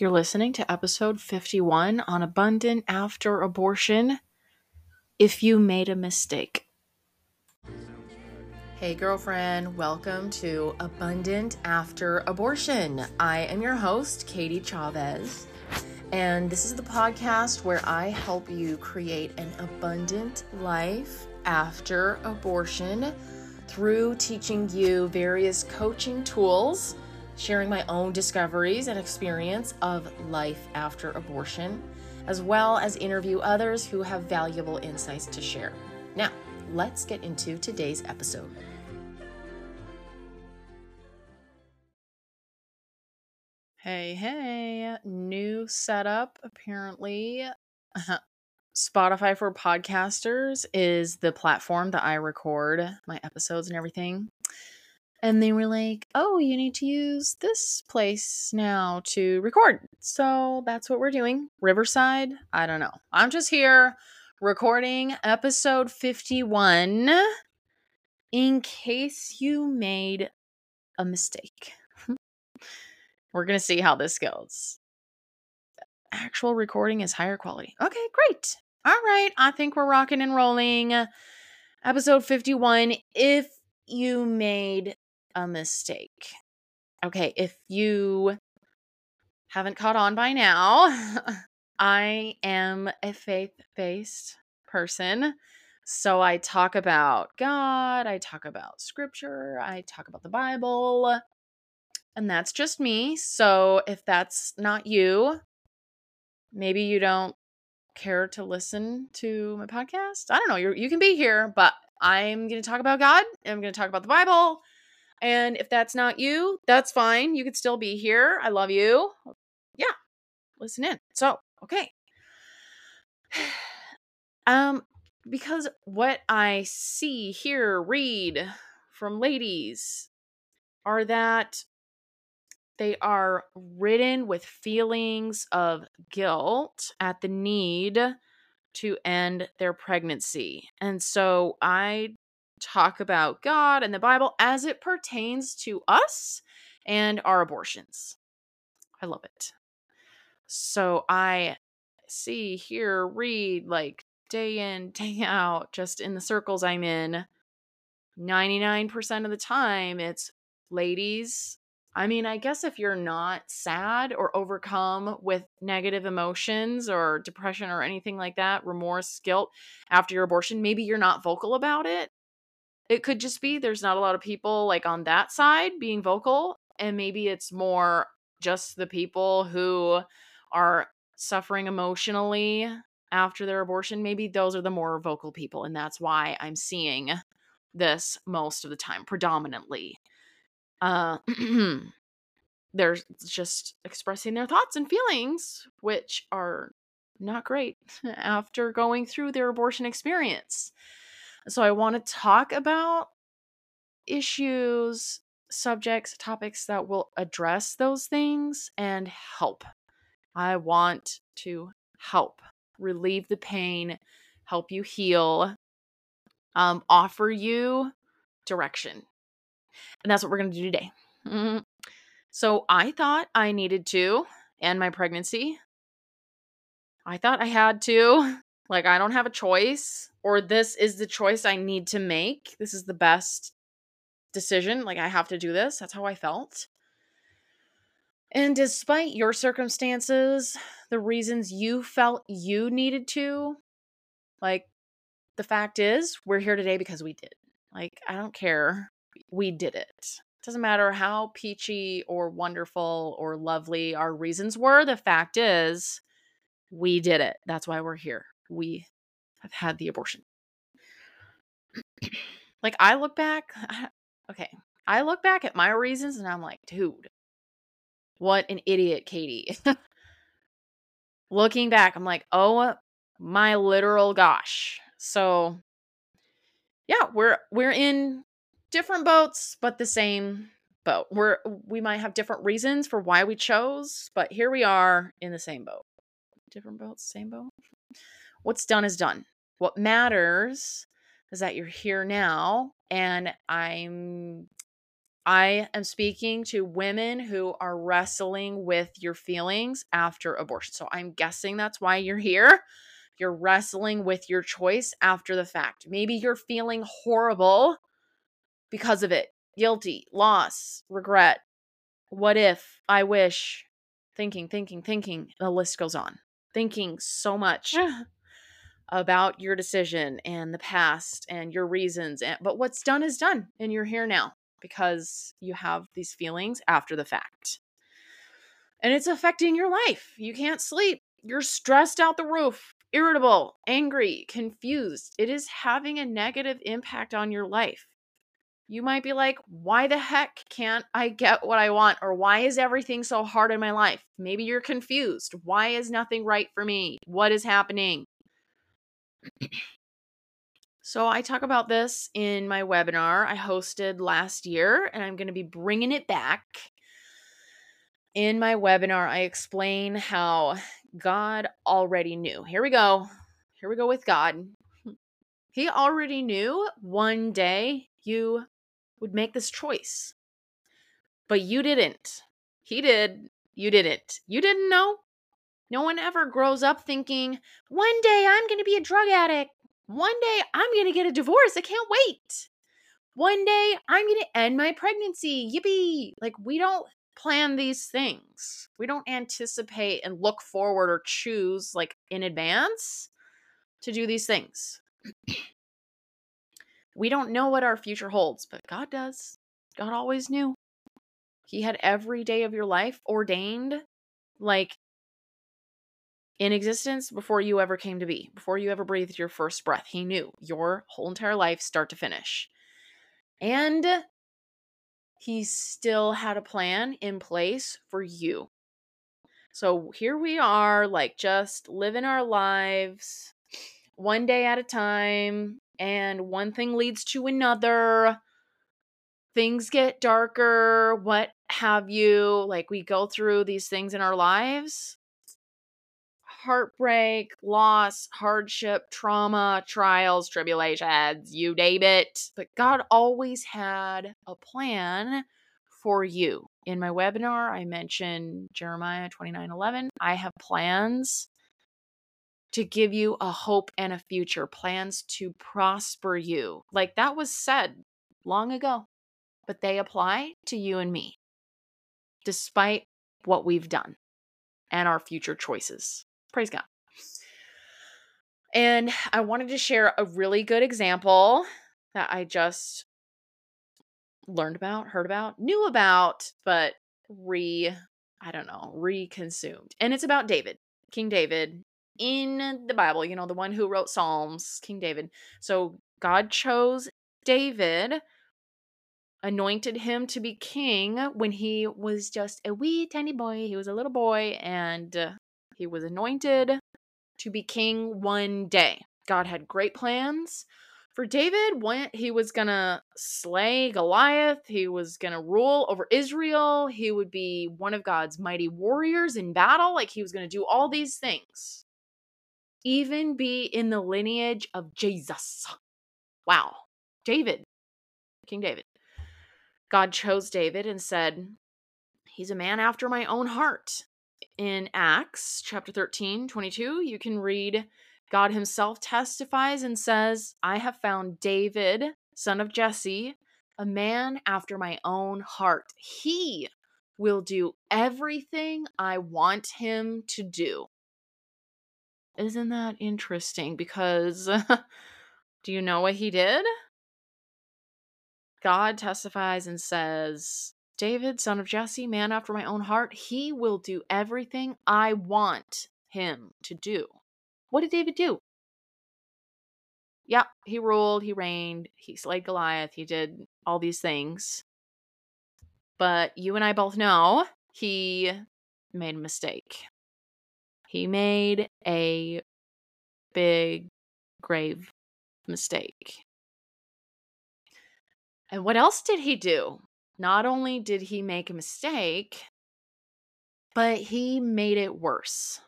You're listening to episode 51 on Abundant After Abortion. If you made a mistake. Hey, girlfriend, welcome to Abundant After Abortion. I am your host, Katie Chavez, and this is the podcast where I help you create an abundant life after abortion through teaching you various coaching tools sharing my own discoveries and experience of life after abortion, as well as interview others who have valuable insights to share. Now, let's get into today's episode. Hey, hey, new setup apparently. Uh-huh. Spotify for podcasters is the platform that I record my episodes and everything. And they were like, oh, you need to use this place now to record. So that's what we're doing. Riverside? I don't know. I'm just here recording episode 51 in case you made a mistake. we're going to see how this goes. Actual recording is higher quality. Okay, great. All right. I think we're rocking and rolling. Episode 51. If you made a mistake. Okay, if you haven't caught on by now, I am a faith based person. So I talk about God, I talk about scripture, I talk about the Bible, and that's just me. So if that's not you, maybe you don't care to listen to my podcast. I don't know. You you can be here, but I'm going to talk about God. I'm going to talk about the Bible. And if that's not you, that's fine. You could still be here. I love you. Yeah. Listen in. So, okay. um because what I see, hear, read from ladies are that they are ridden with feelings of guilt at the need to end their pregnancy. And so I talk about God and the Bible as it pertains to us and our abortions. I love it. So I see, hear, read like day in, day out, just in the circles I'm in. 99% of the time, it's ladies. I mean, I guess if you're not sad or overcome with negative emotions or depression or anything like that, remorse, guilt after your abortion, maybe you're not vocal about it it could just be there's not a lot of people like on that side being vocal and maybe it's more just the people who are suffering emotionally after their abortion maybe those are the more vocal people and that's why i'm seeing this most of the time predominantly. Uh they're just expressing their thoughts and feelings which are not great after going through their abortion experience so I want to talk about issues, subjects, topics that will address those things and help. I want to help relieve the pain, help you heal, um, offer you direction. And that's what we're going to do today. Mm-hmm. So I thought I needed to end my pregnancy. I thought I had to. Like, I don't have a choice, or this is the choice I need to make. This is the best decision. Like, I have to do this. That's how I felt. And despite your circumstances, the reasons you felt you needed to, like, the fact is, we're here today because we did. Like, I don't care. We did it. Doesn't matter how peachy or wonderful or lovely our reasons were. The fact is, we did it. That's why we're here we have had the abortion. like I look back, okay, I look back at my reasons and I'm like, dude, what an idiot, Katie. Looking back, I'm like, oh my literal gosh. So yeah, we're we're in different boats, but the same boat. We're we might have different reasons for why we chose, but here we are in the same boat. Different boats, same boat what's done is done. What matters is that you're here now and I'm I am speaking to women who are wrestling with your feelings after abortion. So I'm guessing that's why you're here. You're wrestling with your choice after the fact. Maybe you're feeling horrible because of it guilty, loss, regret. What if, I wish, thinking, thinking, thinking. The list goes on. Thinking so much about your decision and the past and your reasons. And, but what's done is done, and you're here now because you have these feelings after the fact. And it's affecting your life. You can't sleep. You're stressed out the roof, irritable, angry, confused. It is having a negative impact on your life. You might be like, why the heck can't I get what I want? Or why is everything so hard in my life? Maybe you're confused. Why is nothing right for me? What is happening? So, I talk about this in my webinar I hosted last year, and I'm going to be bringing it back. In my webinar, I explain how God already knew. Here we go. Here we go with God. He already knew one day you would make this choice, but you didn't. He did. You didn't. You didn't know. No one ever grows up thinking, one day I'm going to be a drug addict. One day I'm going to get a divorce. I can't wait. One day I'm going to end my pregnancy. Yippee. Like, we don't plan these things. We don't anticipate and look forward or choose, like, in advance to do these things. we don't know what our future holds, but God does. God always knew. He had every day of your life ordained, like in existence before you ever came to be, before you ever breathed your first breath. He knew your whole entire life, start to finish. And he still had a plan in place for you. So here we are, like just living our lives one day at a time, and one thing leads to another. Things get darker, what have you. Like we go through these things in our lives heartbreak, loss, hardship, trauma, trials, tribulations, you name it. But God always had a plan for you. In my webinar, I mentioned Jeremiah 29 11. I have plans to give you a hope and a future, plans to prosper you. Like that was said long ago, but they apply to you and me, despite what we've done and our future choices. Praise God. And I wanted to share a really good example that I just learned about, heard about, knew about, but re, I don't know, reconsumed. And it's about David, King David in the Bible, you know, the one who wrote Psalms, King David. So God chose David, anointed him to be king when he was just a wee tiny boy. He was a little boy, and uh, he was anointed to be king one day. God had great plans for David. He was to slay Goliath, he was to rule over Israel, he would be one of God's mighty warriors in battle. Like he was to do all these things, even be in the lineage of Jesus. Wow. David, King David. God chose David and said, He's a man after my own heart in Acts chapter 13, 22, you can read God himself testifies and says, I have found David, son of Jesse, a man after my own heart. He will do everything I want him to do. Isn't that interesting? Because do you know what he did? God testifies and says, David, son of Jesse, man after my own heart, he will do everything I want him to do. What did David do? Yeah, he ruled, he reigned, he slayed Goliath, he did all these things. But you and I both know he made a mistake. He made a big, grave mistake. And what else did he do? Not only did he make a mistake, but he made it worse.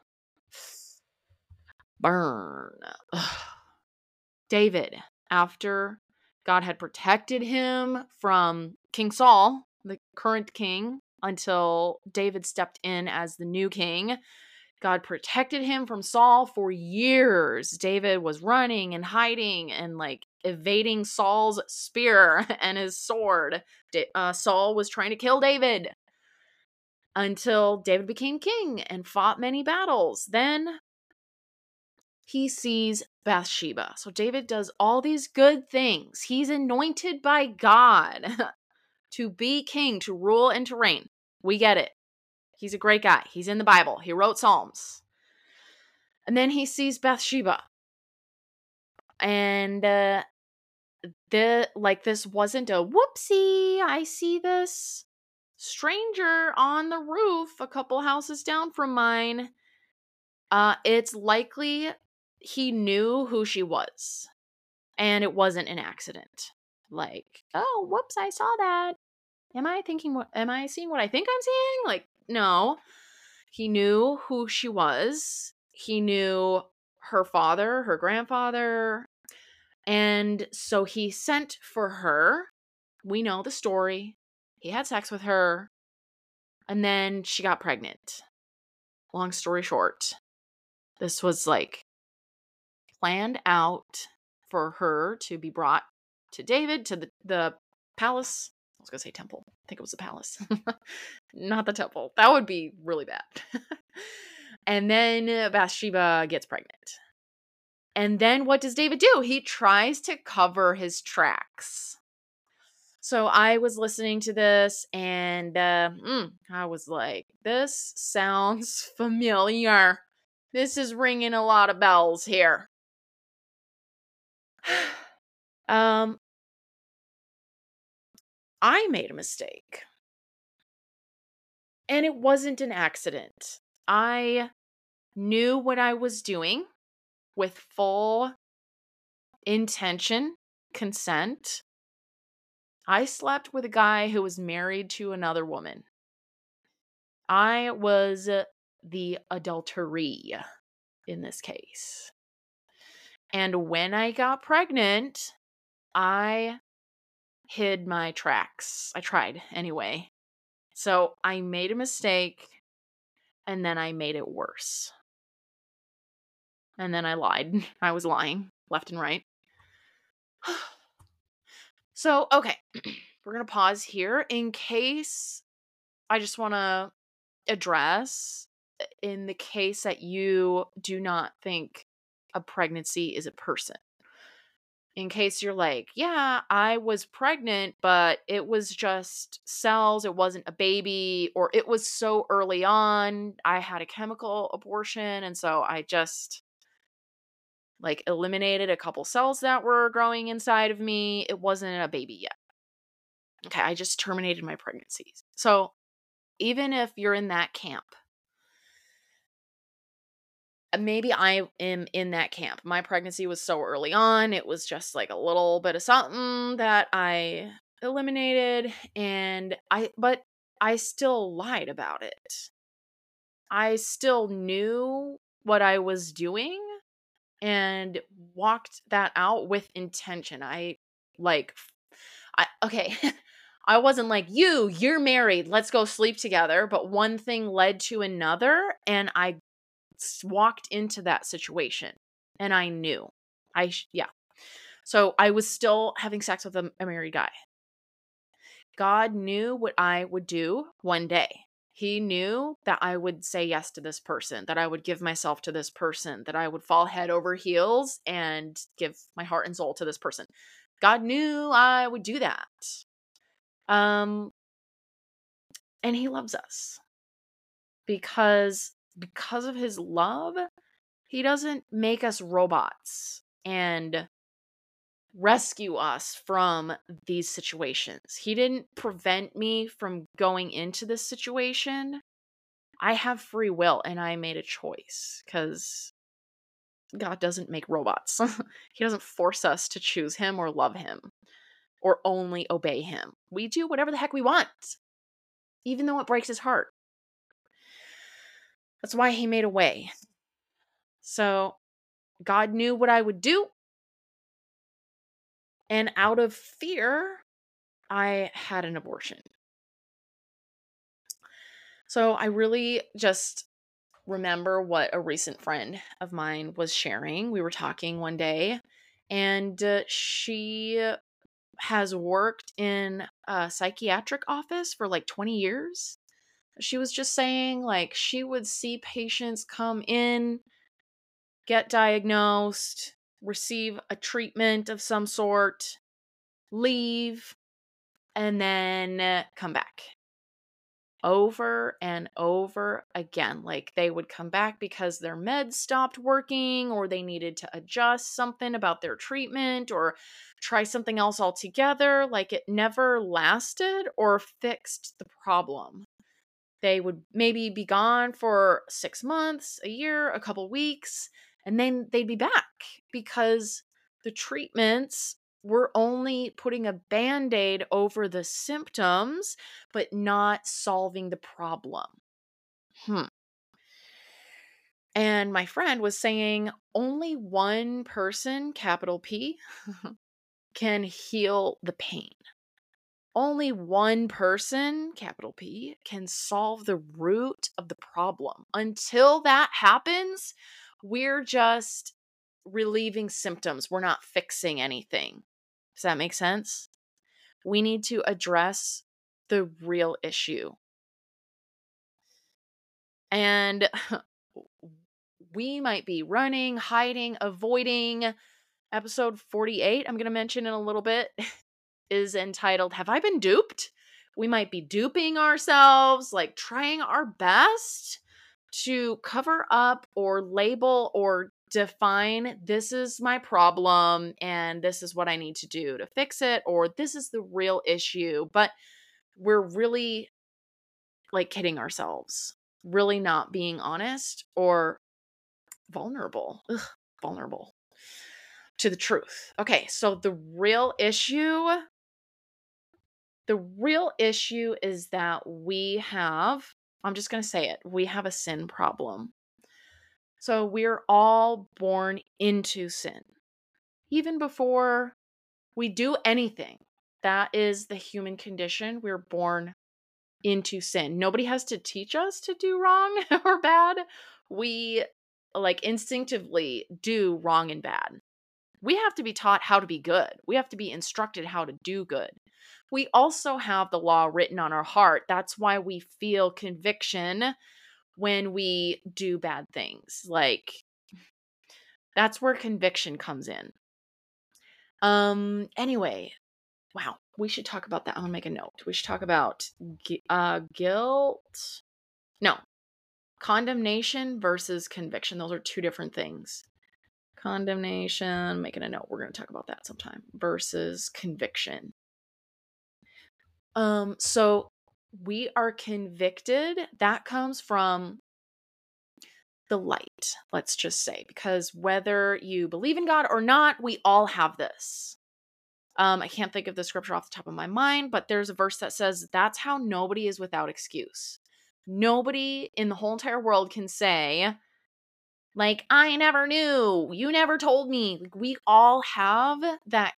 Burn. Ugh. David, after God had protected him from King Saul, the current king, until David stepped in as the new king. God protected him from Saul for years. David was running and hiding and like evading Saul's spear and his sword. Uh, Saul was trying to kill David until David became king and fought many battles. Then he sees Bathsheba. So David does all these good things. He's anointed by God to be king, to rule and to reign. We get it. He's a great guy. He's in the Bible. He wrote Psalms. And then he sees Bathsheba. And uh the like this wasn't a whoopsie. I see this stranger on the roof a couple houses down from mine. Uh it's likely he knew who she was. And it wasn't an accident. Like, oh, whoops, I saw that. Am I thinking what am I seeing what I think I'm seeing? Like no. He knew who she was. He knew her father, her grandfather. And so he sent for her. We know the story. He had sex with her. And then she got pregnant. Long story short, this was like planned out for her to be brought to David to the, the palace I was going to say temple. I think it was a palace. Not the temple. That would be really bad. and then Bathsheba gets pregnant. And then what does David do? He tries to cover his tracks. So I was listening to this and uh, mm, I was like, this sounds familiar. This is ringing a lot of bells here. um, I made a mistake. And it wasn't an accident. I knew what I was doing with full intention, consent. I slept with a guy who was married to another woman. I was uh, the adultery in this case. And when I got pregnant, I hid my tracks. I tried anyway. So I made a mistake and then I made it worse. And then I lied. I was lying left and right. so, okay. We're going to pause here in case I just want to address uh, in the case that you do not think a pregnancy is a person in case you're like, yeah, I was pregnant, but it was just cells, it wasn't a baby, or it was so early on, I had a chemical abortion, and so I just like eliminated a couple cells that were growing inside of me. It wasn't a baby yet. Okay, I just terminated my pregnancies. So even if you're in that camp, Uh, maybe I am in that camp. My pregnancy was so early on, it was just like a little bit of something that I eliminated and I but I still lied about it. I still knew what I was doing and walked that out with intention. I like I okay, I wasn't like, "You, you're married. Let's go sleep together." But one thing led to another and I walked into that situation and I knew. I, sh- yeah. So I was still having sex with a, a married guy. God knew what I would do one day. He knew that I would say yes to this person, that I would give myself to this person, that I would fall head over heels and give my heart and soul to this person. God knew I would do that. Um and he loves us because because of his love, he doesn't make us robots and rescue us from these situations. He didn't prevent me from going into this situation. I have free will and I made a choice because God doesn't make robots. he doesn't force us to choose him or love him or only obey him. We do whatever the heck we want, even though it breaks his heart. That's why he made a way. So God knew what I would do. And out of fear, I had an abortion. So I really just remember what a recent friend of mine was sharing. We were talking one day, and uh, she has worked in a psychiatric office for like 20 years. She was just saying, like, she would see patients come in, get diagnosed, receive a treatment of some sort, leave, and then uh, come back over and over again. Like they would come back because their meds stopped working or they needed to adjust something about their treatment or try something else altogether. Like it never lasted or fixed the problem. They would maybe be gone for six months, a year, a couple weeks, and then they'd be back because the treatments we're only putting a band aid over the symptoms, but not solving the problem. Hmm. And my friend was saying only one person, capital P, can heal the pain. Only one person, capital P, can solve the root of the problem. Until that happens, we're just relieving symptoms. We're not fixing anything. Does that make sense? We need to address the real issue. And we might be running, hiding, avoiding. Episode 48, I'm going to mention in a little bit, is entitled Have I Been Duped? We might be duping ourselves, like trying our best to cover up or label or define this is my problem and this is what I need to do to fix it, or this is the real issue. But we're really like kidding ourselves, really not being honest or vulnerable. Ugh, vulnerable to the truth. Okay, so the real issue the real issue is that we have I'm just going to say it. We have a sin problem. So we're all born into sin. Even before we do anything, that is the human condition. We're born into sin. Nobody has to teach us to do wrong or bad. We like instinctively do wrong and bad. We have to be taught how to be good. We have to be instructed how to do good. We also have the law written on our heart. That's why we feel conviction when we do bad things. Like that's where conviction comes in. Um anyway, wow, we should talk about that. I'm going to make a note. We should talk about uh guilt. No. Condemnation versus conviction. Those are two different things. Condemnation, making a note. We're going to talk about that sometime versus conviction. Um so we are convicted, that comes from the light, let's just say, because whether you believe in God or not, we all have this. Um, I can't think of the scripture off the top of my mind, but there's a verse that says that's how nobody is without excuse. Nobody in the whole entire world can say, like, I never knew, you never told me. Like, we all have that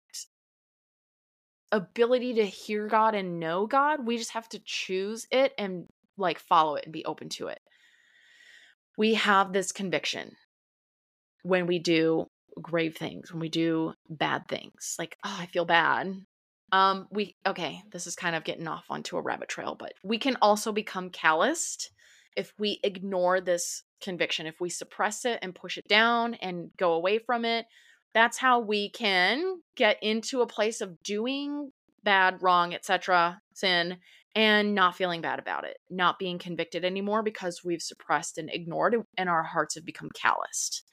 ability to hear God and know God. We just have to choose it and like follow it and be open to it. We have this conviction when we do grave things, when we do bad things. Like, oh, I feel bad. Um we okay, this is kind of getting off onto a rabbit trail, but we can also become calloused if we ignore this conviction, if we suppress it and push it down and go away from it that's how we can get into a place of doing bad, wrong, etc., sin, and not feeling bad about it, not being convicted anymore because we've suppressed and ignored and our hearts have become calloused.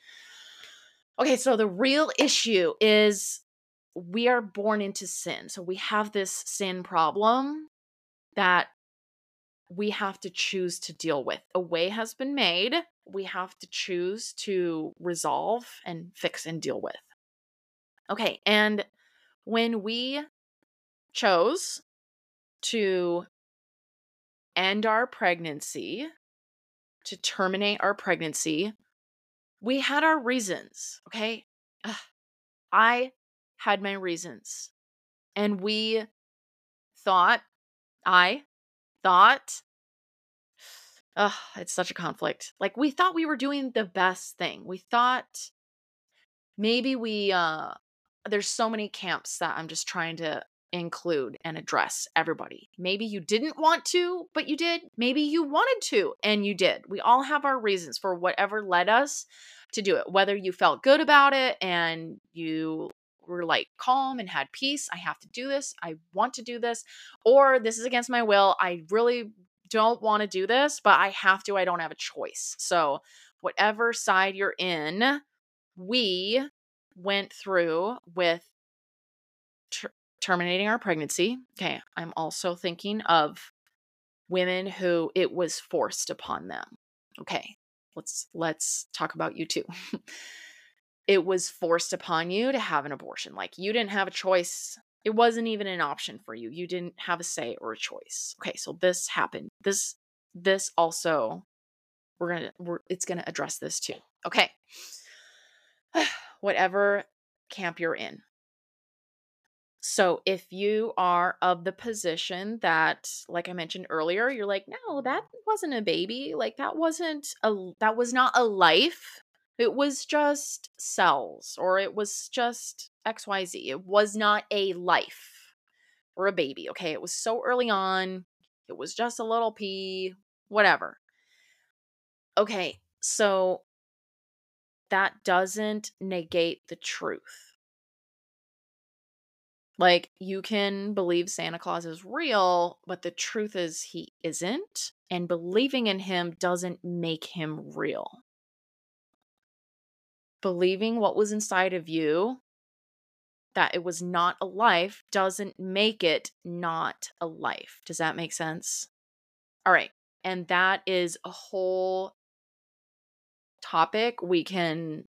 Okay, so the real issue is we are born into sin. So we have this sin problem that we have to choose to deal with. A way has been made. We have to choose to resolve and fix and deal with. Okay, and when we chose to end our pregnancy, to terminate our pregnancy, we had our reasons, okay? Ugh. I had my reasons. And we thought, I thought Ugh, it's such a conflict. Like we thought we were doing the best thing. We thought maybe we uh there's so many camps that I'm just trying to include and address everybody. Maybe you didn't want to, but you did. Maybe you wanted to and you did. We all have our reasons for whatever led us to do it. Whether you felt good about it and you were like calm and had peace, I have to do this. I want to do this, or this is against my will. I really don't want to do this, but I have to. I don't have a choice. So, whatever side you're in, we went through with ter- terminating our pregnancy. Okay, I'm also thinking of women who it was forced upon them. Okay, let's let's talk about you too. it was forced upon you to have an abortion. Like you didn't have a choice. It wasn't even an option for you. You didn't have a say or a choice. Okay, so this happened. This this also we're going to we're it's going to address this too. Okay. Whatever camp you're in. So if you are of the position that like I mentioned earlier, you're like, "No, that wasn't a baby. Like that wasn't a that was not a life. It was just cells or it was just XYZ. It was not a life or a baby, okay? It was so early on. It was just a little pea, whatever. Okay, so that doesn't negate the truth. Like, you can believe Santa Claus is real, but the truth is he isn't. And believing in him doesn't make him real. Believing what was inside of you, that it was not a life, doesn't make it not a life. Does that make sense? All right. And that is a whole topic we can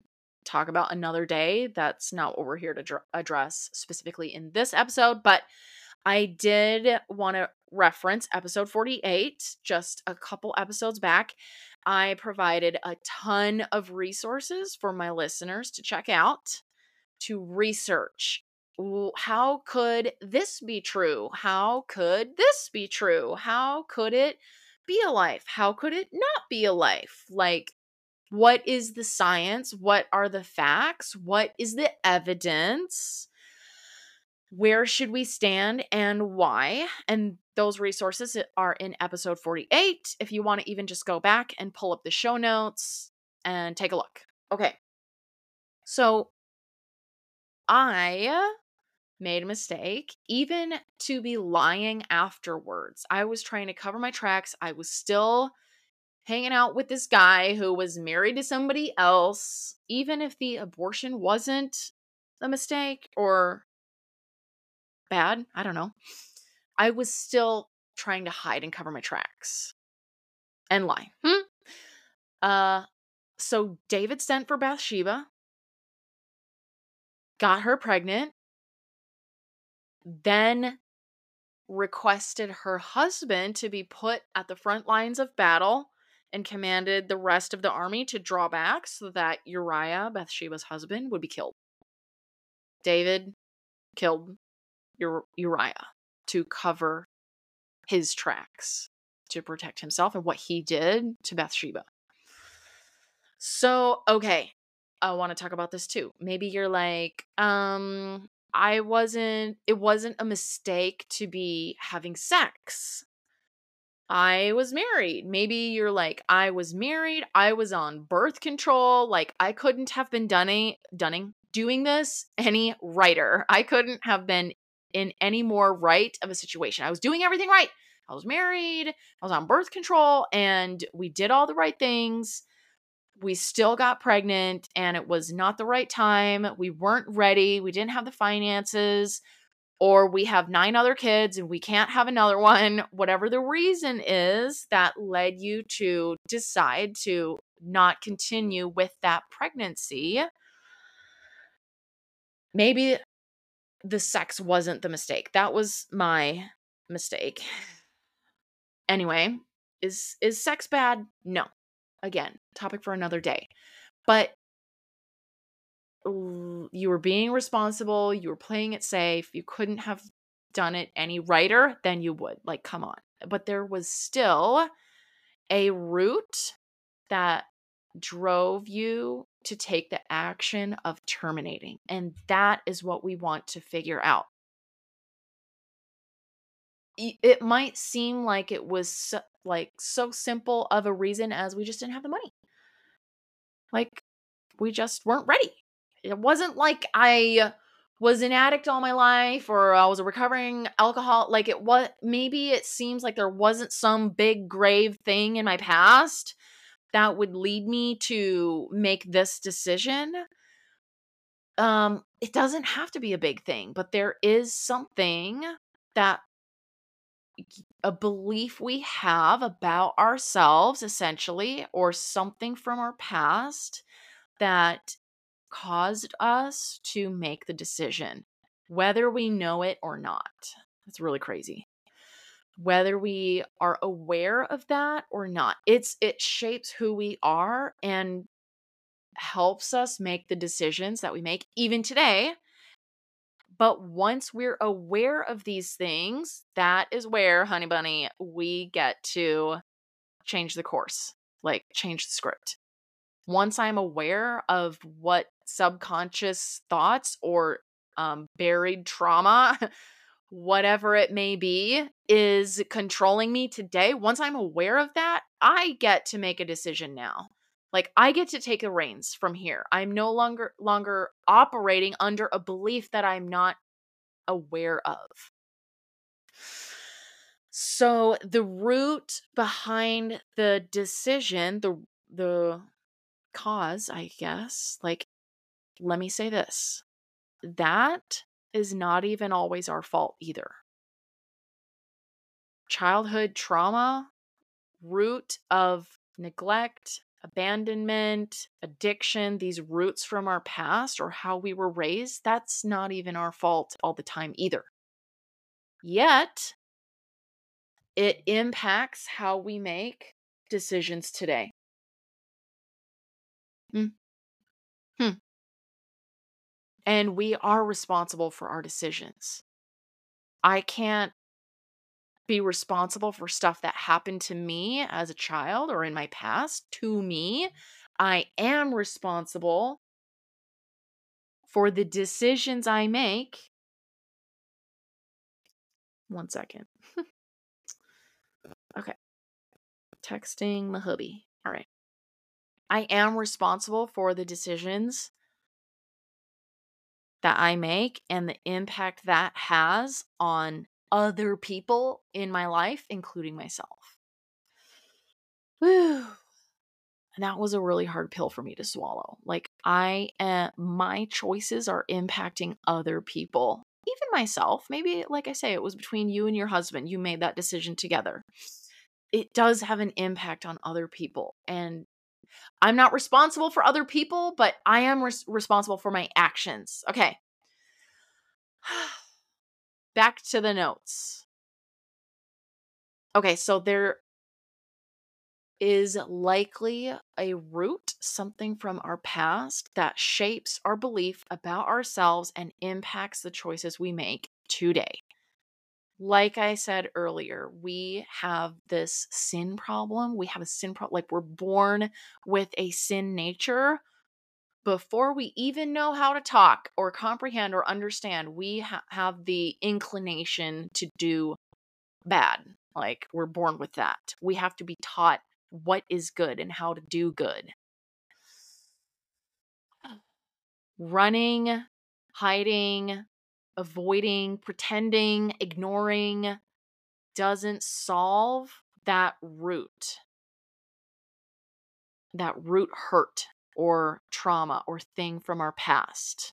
talk about another day. That's not what we're here to dr- address specifically in this episode, but I did want to reference episode 48, just a couple episodes back. I provided a ton of resources for my listeners to check out to research. How could this be true? How could this be true? How could it be a life? How could it not be a life? Like, what is the science? What are the facts? What is the evidence? Where should we stand and why? And those resources are in episode 48. If you want to even just go back and pull up the show notes and take a look. Okay. So I made a mistake, even to be lying afterwards. I was trying to cover my tracks. I was still hanging out with this guy who was married to somebody else, even if the abortion wasn't a mistake or bad, I don't know. I was still trying to hide and cover my tracks and lie. Hmm? Uh so David sent for Bathsheba, got her pregnant, then requested her husband to be put at the front lines of battle and commanded the rest of the army to draw back so that Uriah, Bathsheba's husband, would be killed. David killed Uriah to cover his tracks, to protect himself and what he did to Bathsheba. So, okay, I want to talk about this too. Maybe you're like, um, I wasn't, it wasn't a mistake to be having sex. I was married. Maybe you're like, I was married. I was on birth control. Like, I couldn't have been dunning, dunning, doing this any righter. I couldn't have been in any more right of a situation. I was doing everything right. I was married. I was on birth control, and we did all the right things. We still got pregnant, and it was not the right time. We weren't ready. We didn't have the finances or we have nine other kids and we can't have another one, whatever the reason is that led you to decide to not continue with that pregnancy, maybe the sex wasn't the mistake. That was my mistake. Anyway, is is sex bad? No. Again, topic for another day. But you were being responsible, you were playing it safe, you couldn't have done it any righter than you would. Like, come on. But there was still a root that drove you to take the action of terminating. And that is what we want to figure out. It might seem like it was so, like so simple of a reason as we just didn't have the money. Like we just weren't ready. It wasn't like I was an addict all my life or I was a recovering alcohol. Like it was maybe it seems like there wasn't some big grave thing in my past that would lead me to make this decision. Um, it doesn't have to be a big thing, but there is something that a belief we have about ourselves, essentially, or something from our past that caused us to make the decision, whether we know it or not. That's really crazy. Whether we are aware of that or not, it's it shapes who we are and helps us make the decisions that we make even today. But once we're aware of these things, that is where, honey bunny, we get to change the course, like change the script once I'm aware of what subconscious thoughts or um, buried trauma, whatever it may be, is controlling me today, once I'm aware of that, I get to make a decision now. Like I get to take the reins from here. I'm no longer longer operating under a belief that I'm not aware of. So the root behind the decision, the the cause, I guess, like, let me say this that is not even always our fault either. Childhood trauma, root of neglect, abandonment, addiction, these roots from our past or how we were raised, that's not even our fault all the time either. Yet, it impacts how we make decisions today. Mm. Hmm. And we are responsible for our decisions. I can't be responsible for stuff that happened to me as a child or in my past to me. I am responsible for the decisions I make. One second. okay. Texting the hubby. All right. I am responsible for the decisions that I make and the impact that has on other people in my life, including myself. Whew. And that was a really hard pill for me to swallow. Like, I, uh, my choices are impacting other people, even myself. Maybe, like I say, it was between you and your husband. You made that decision together. It does have an impact on other people. And I'm not responsible for other people, but I am res- responsible for my actions. Okay. Back to the notes. Okay, so there is likely a root, something from our past that shapes our belief about ourselves and impacts the choices we make today like I said earlier, we have this sin problem. We have a sin problem. Like we're born with a sin nature. Before we even know how to talk or comprehend or understand, we ha- have the inclination to do bad. Like we're born with that. We have to be taught what is good and how to do good. Running, hiding, avoiding, pretending, ignoring doesn't solve that root. That root hurt or trauma or thing from our past.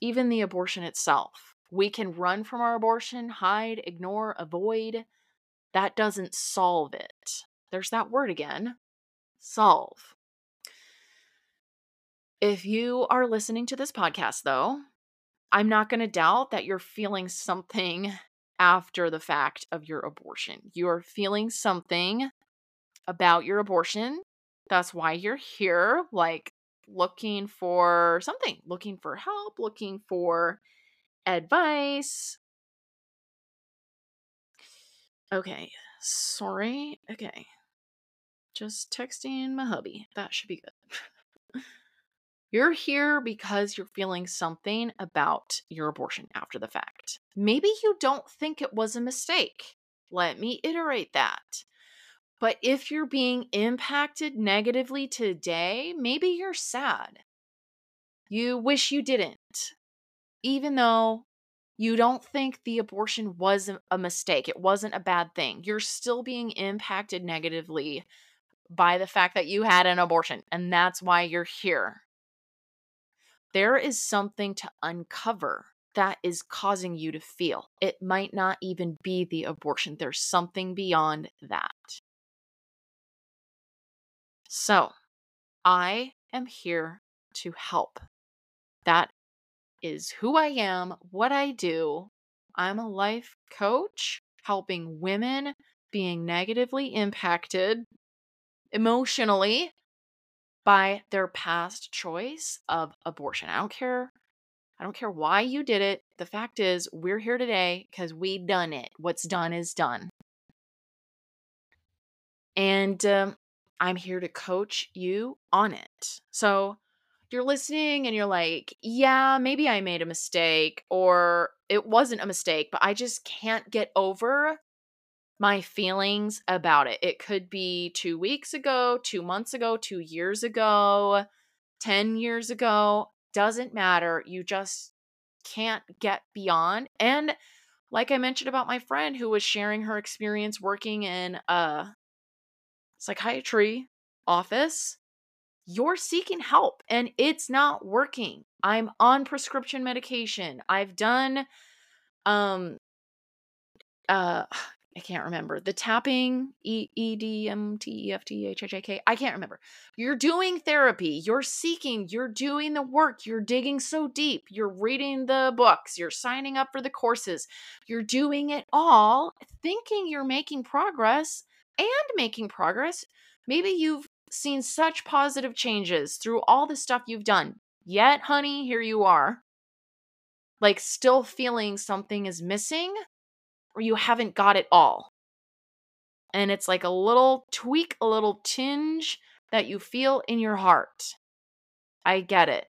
Even the abortion itself. We can run from our abortion, hide, ignore, avoid. That doesn't solve it. There's that word again solve. If you are listening to this podcast, though, I'm not going to doubt that you're feeling something after the fact of your abortion. You're feeling something about your abortion. That's why you're here, like looking for something, looking for help, looking for advice. Okay, sorry. Okay. just texting my hubby. That should be good. You're here because you're feeling something about your abortion after the fact. Maybe you don't think it was a mistake. Let me iterate that. But if you're being impacted negatively today, maybe you're sad. You wish you didn't, even though you don't think the abortion was a mistake. It wasn't a bad thing. You're still being impacted negatively by the fact that you had an abortion, and that's why you're here. There is something to uncover that is causing you to feel. It might not even be the abortion, there's something beyond that. So, I am here to help. That is who I am, what I do. I'm a life coach helping women being negatively impacted emotionally by their past choice of abortion. I don't care. I don't care why you did it. The fact is, we're here today because we done it. What's done is done. And um, I'm here to coach you on it. So you're listening and you're like, yeah, maybe I made a mistake or it wasn't a mistake, but I just can't get over my feelings about it. It could be two weeks ago, two months ago, two years ago, 10 years ago. Doesn't matter. You just can't get beyond. And like I mentioned about my friend who was sharing her experience working in a psychiatry office, you're seeking help and it's not working. I'm on prescription medication. I've done um uh I can't remember the tapping E E D M T E F T H H A K. I can't remember. You're doing therapy. You're seeking. You're doing the work. You're digging so deep. You're reading the books. You're signing up for the courses. You're doing it all, thinking you're making progress and making progress. Maybe you've seen such positive changes through all the stuff you've done. Yet, honey, here you are. Like, still feeling something is missing you haven't got it all. And it's like a little tweak, a little tinge that you feel in your heart. I get it.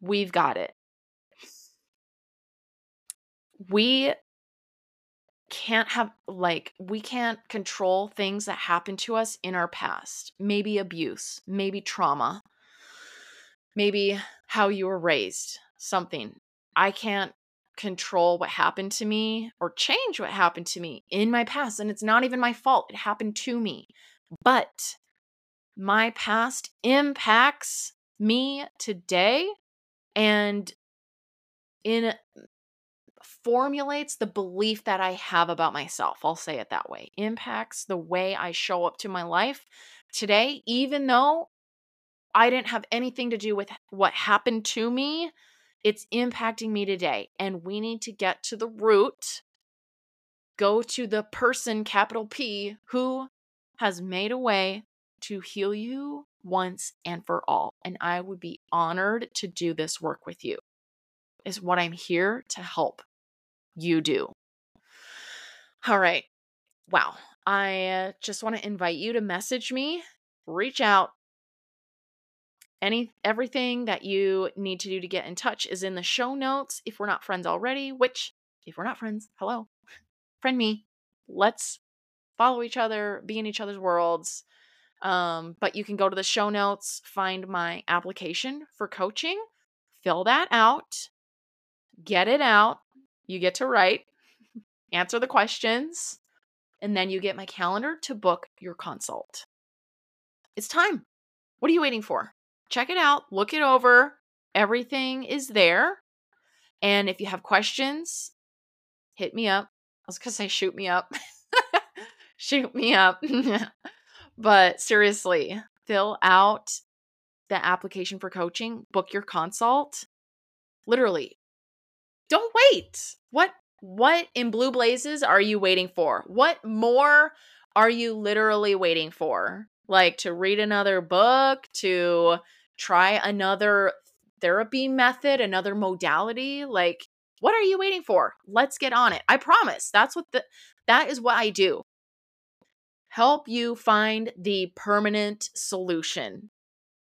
We've got it. We can't have, like, we can't control things that happen to us in our past. Maybe abuse, maybe trauma, maybe how you were raised, something. I can't control what happened to me or change what happened to me in my past. And it's not even my fault. It happened to me. But my past impacts me today and in formulates the belief that I have about myself. I'll say it that way. Impacts the way I show up to my life today, even though I didn't have anything to do with what happened to me it's impacting me today. And we need to get to the root, go to the person, capital P, who has made a way to heal you once and for all. And I would be honored to do this work with you, is what I'm here to help you do. All right. Wow. I uh, just want to invite you to message me, reach out, any everything that you need to do to get in touch is in the show notes if we're not friends already, which if we're not friends, hello. Friend me. Let's follow each other, be in each other's worlds. Um, but you can go to the show notes, find my application for coaching, fill that out, get it out. You get to write, answer the questions, and then you get my calendar to book your consult. It's time. What are you waiting for? Check it out, look it over. Everything is there. And if you have questions, hit me up. I was going to say, shoot me up. shoot me up. but seriously, fill out the application for coaching, book your consult. Literally, don't wait. What what in blue blazes are you waiting for? What more are you literally waiting for? Like to read another book, to try another therapy method, another modality. Like, what are you waiting for? Let's get on it. I promise. That's what the that is what I do. help you find the permanent solution.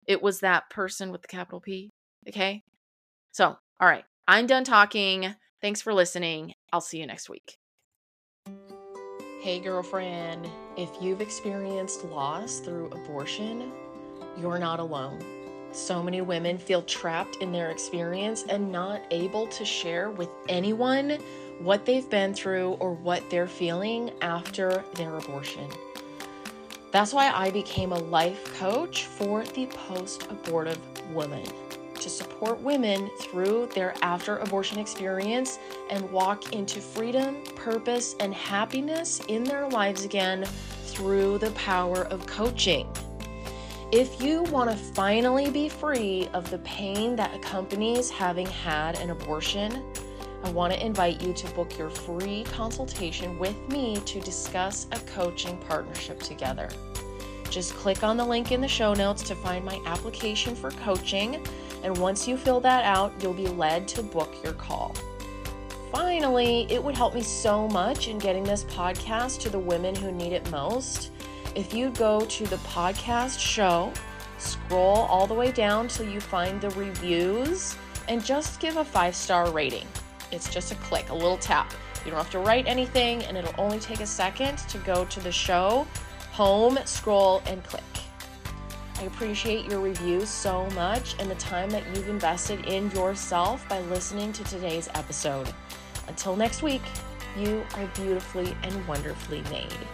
It was that person with the capital P. Okay. So, all right. I'm done talking. Thanks for listening. I'll see you next week. Hey, girlfriend. If you've experienced loss through abortion, you're not alone. So many women feel trapped in their experience and not able to share with anyone what they've been through or what they're feeling after their abortion. That's why I became a life coach for the post abortive woman to support women through their after abortion experience and walk into freedom, purpose, and happiness in their lives again through the power of coaching. If you want to finally be free of the pain that accompanies having had an abortion, I want to invite you to book your free consultation with me to discuss a coaching partnership together. Just click on the link in the show notes to find my application for coaching, and once you fill that out, you'll be led to book your call. Finally, it would help me so much in getting this podcast to the women who need it most if you go to the podcast show, scroll all the way down till you find the reviews, and just give a five star rating. It's just a click, a little tap. You don't have to write anything, and it'll only take a second to go to the show, home, scroll, and click. I appreciate your reviews so much and the time that you've invested in yourself by listening to today's episode. Until next week, you are beautifully and wonderfully made.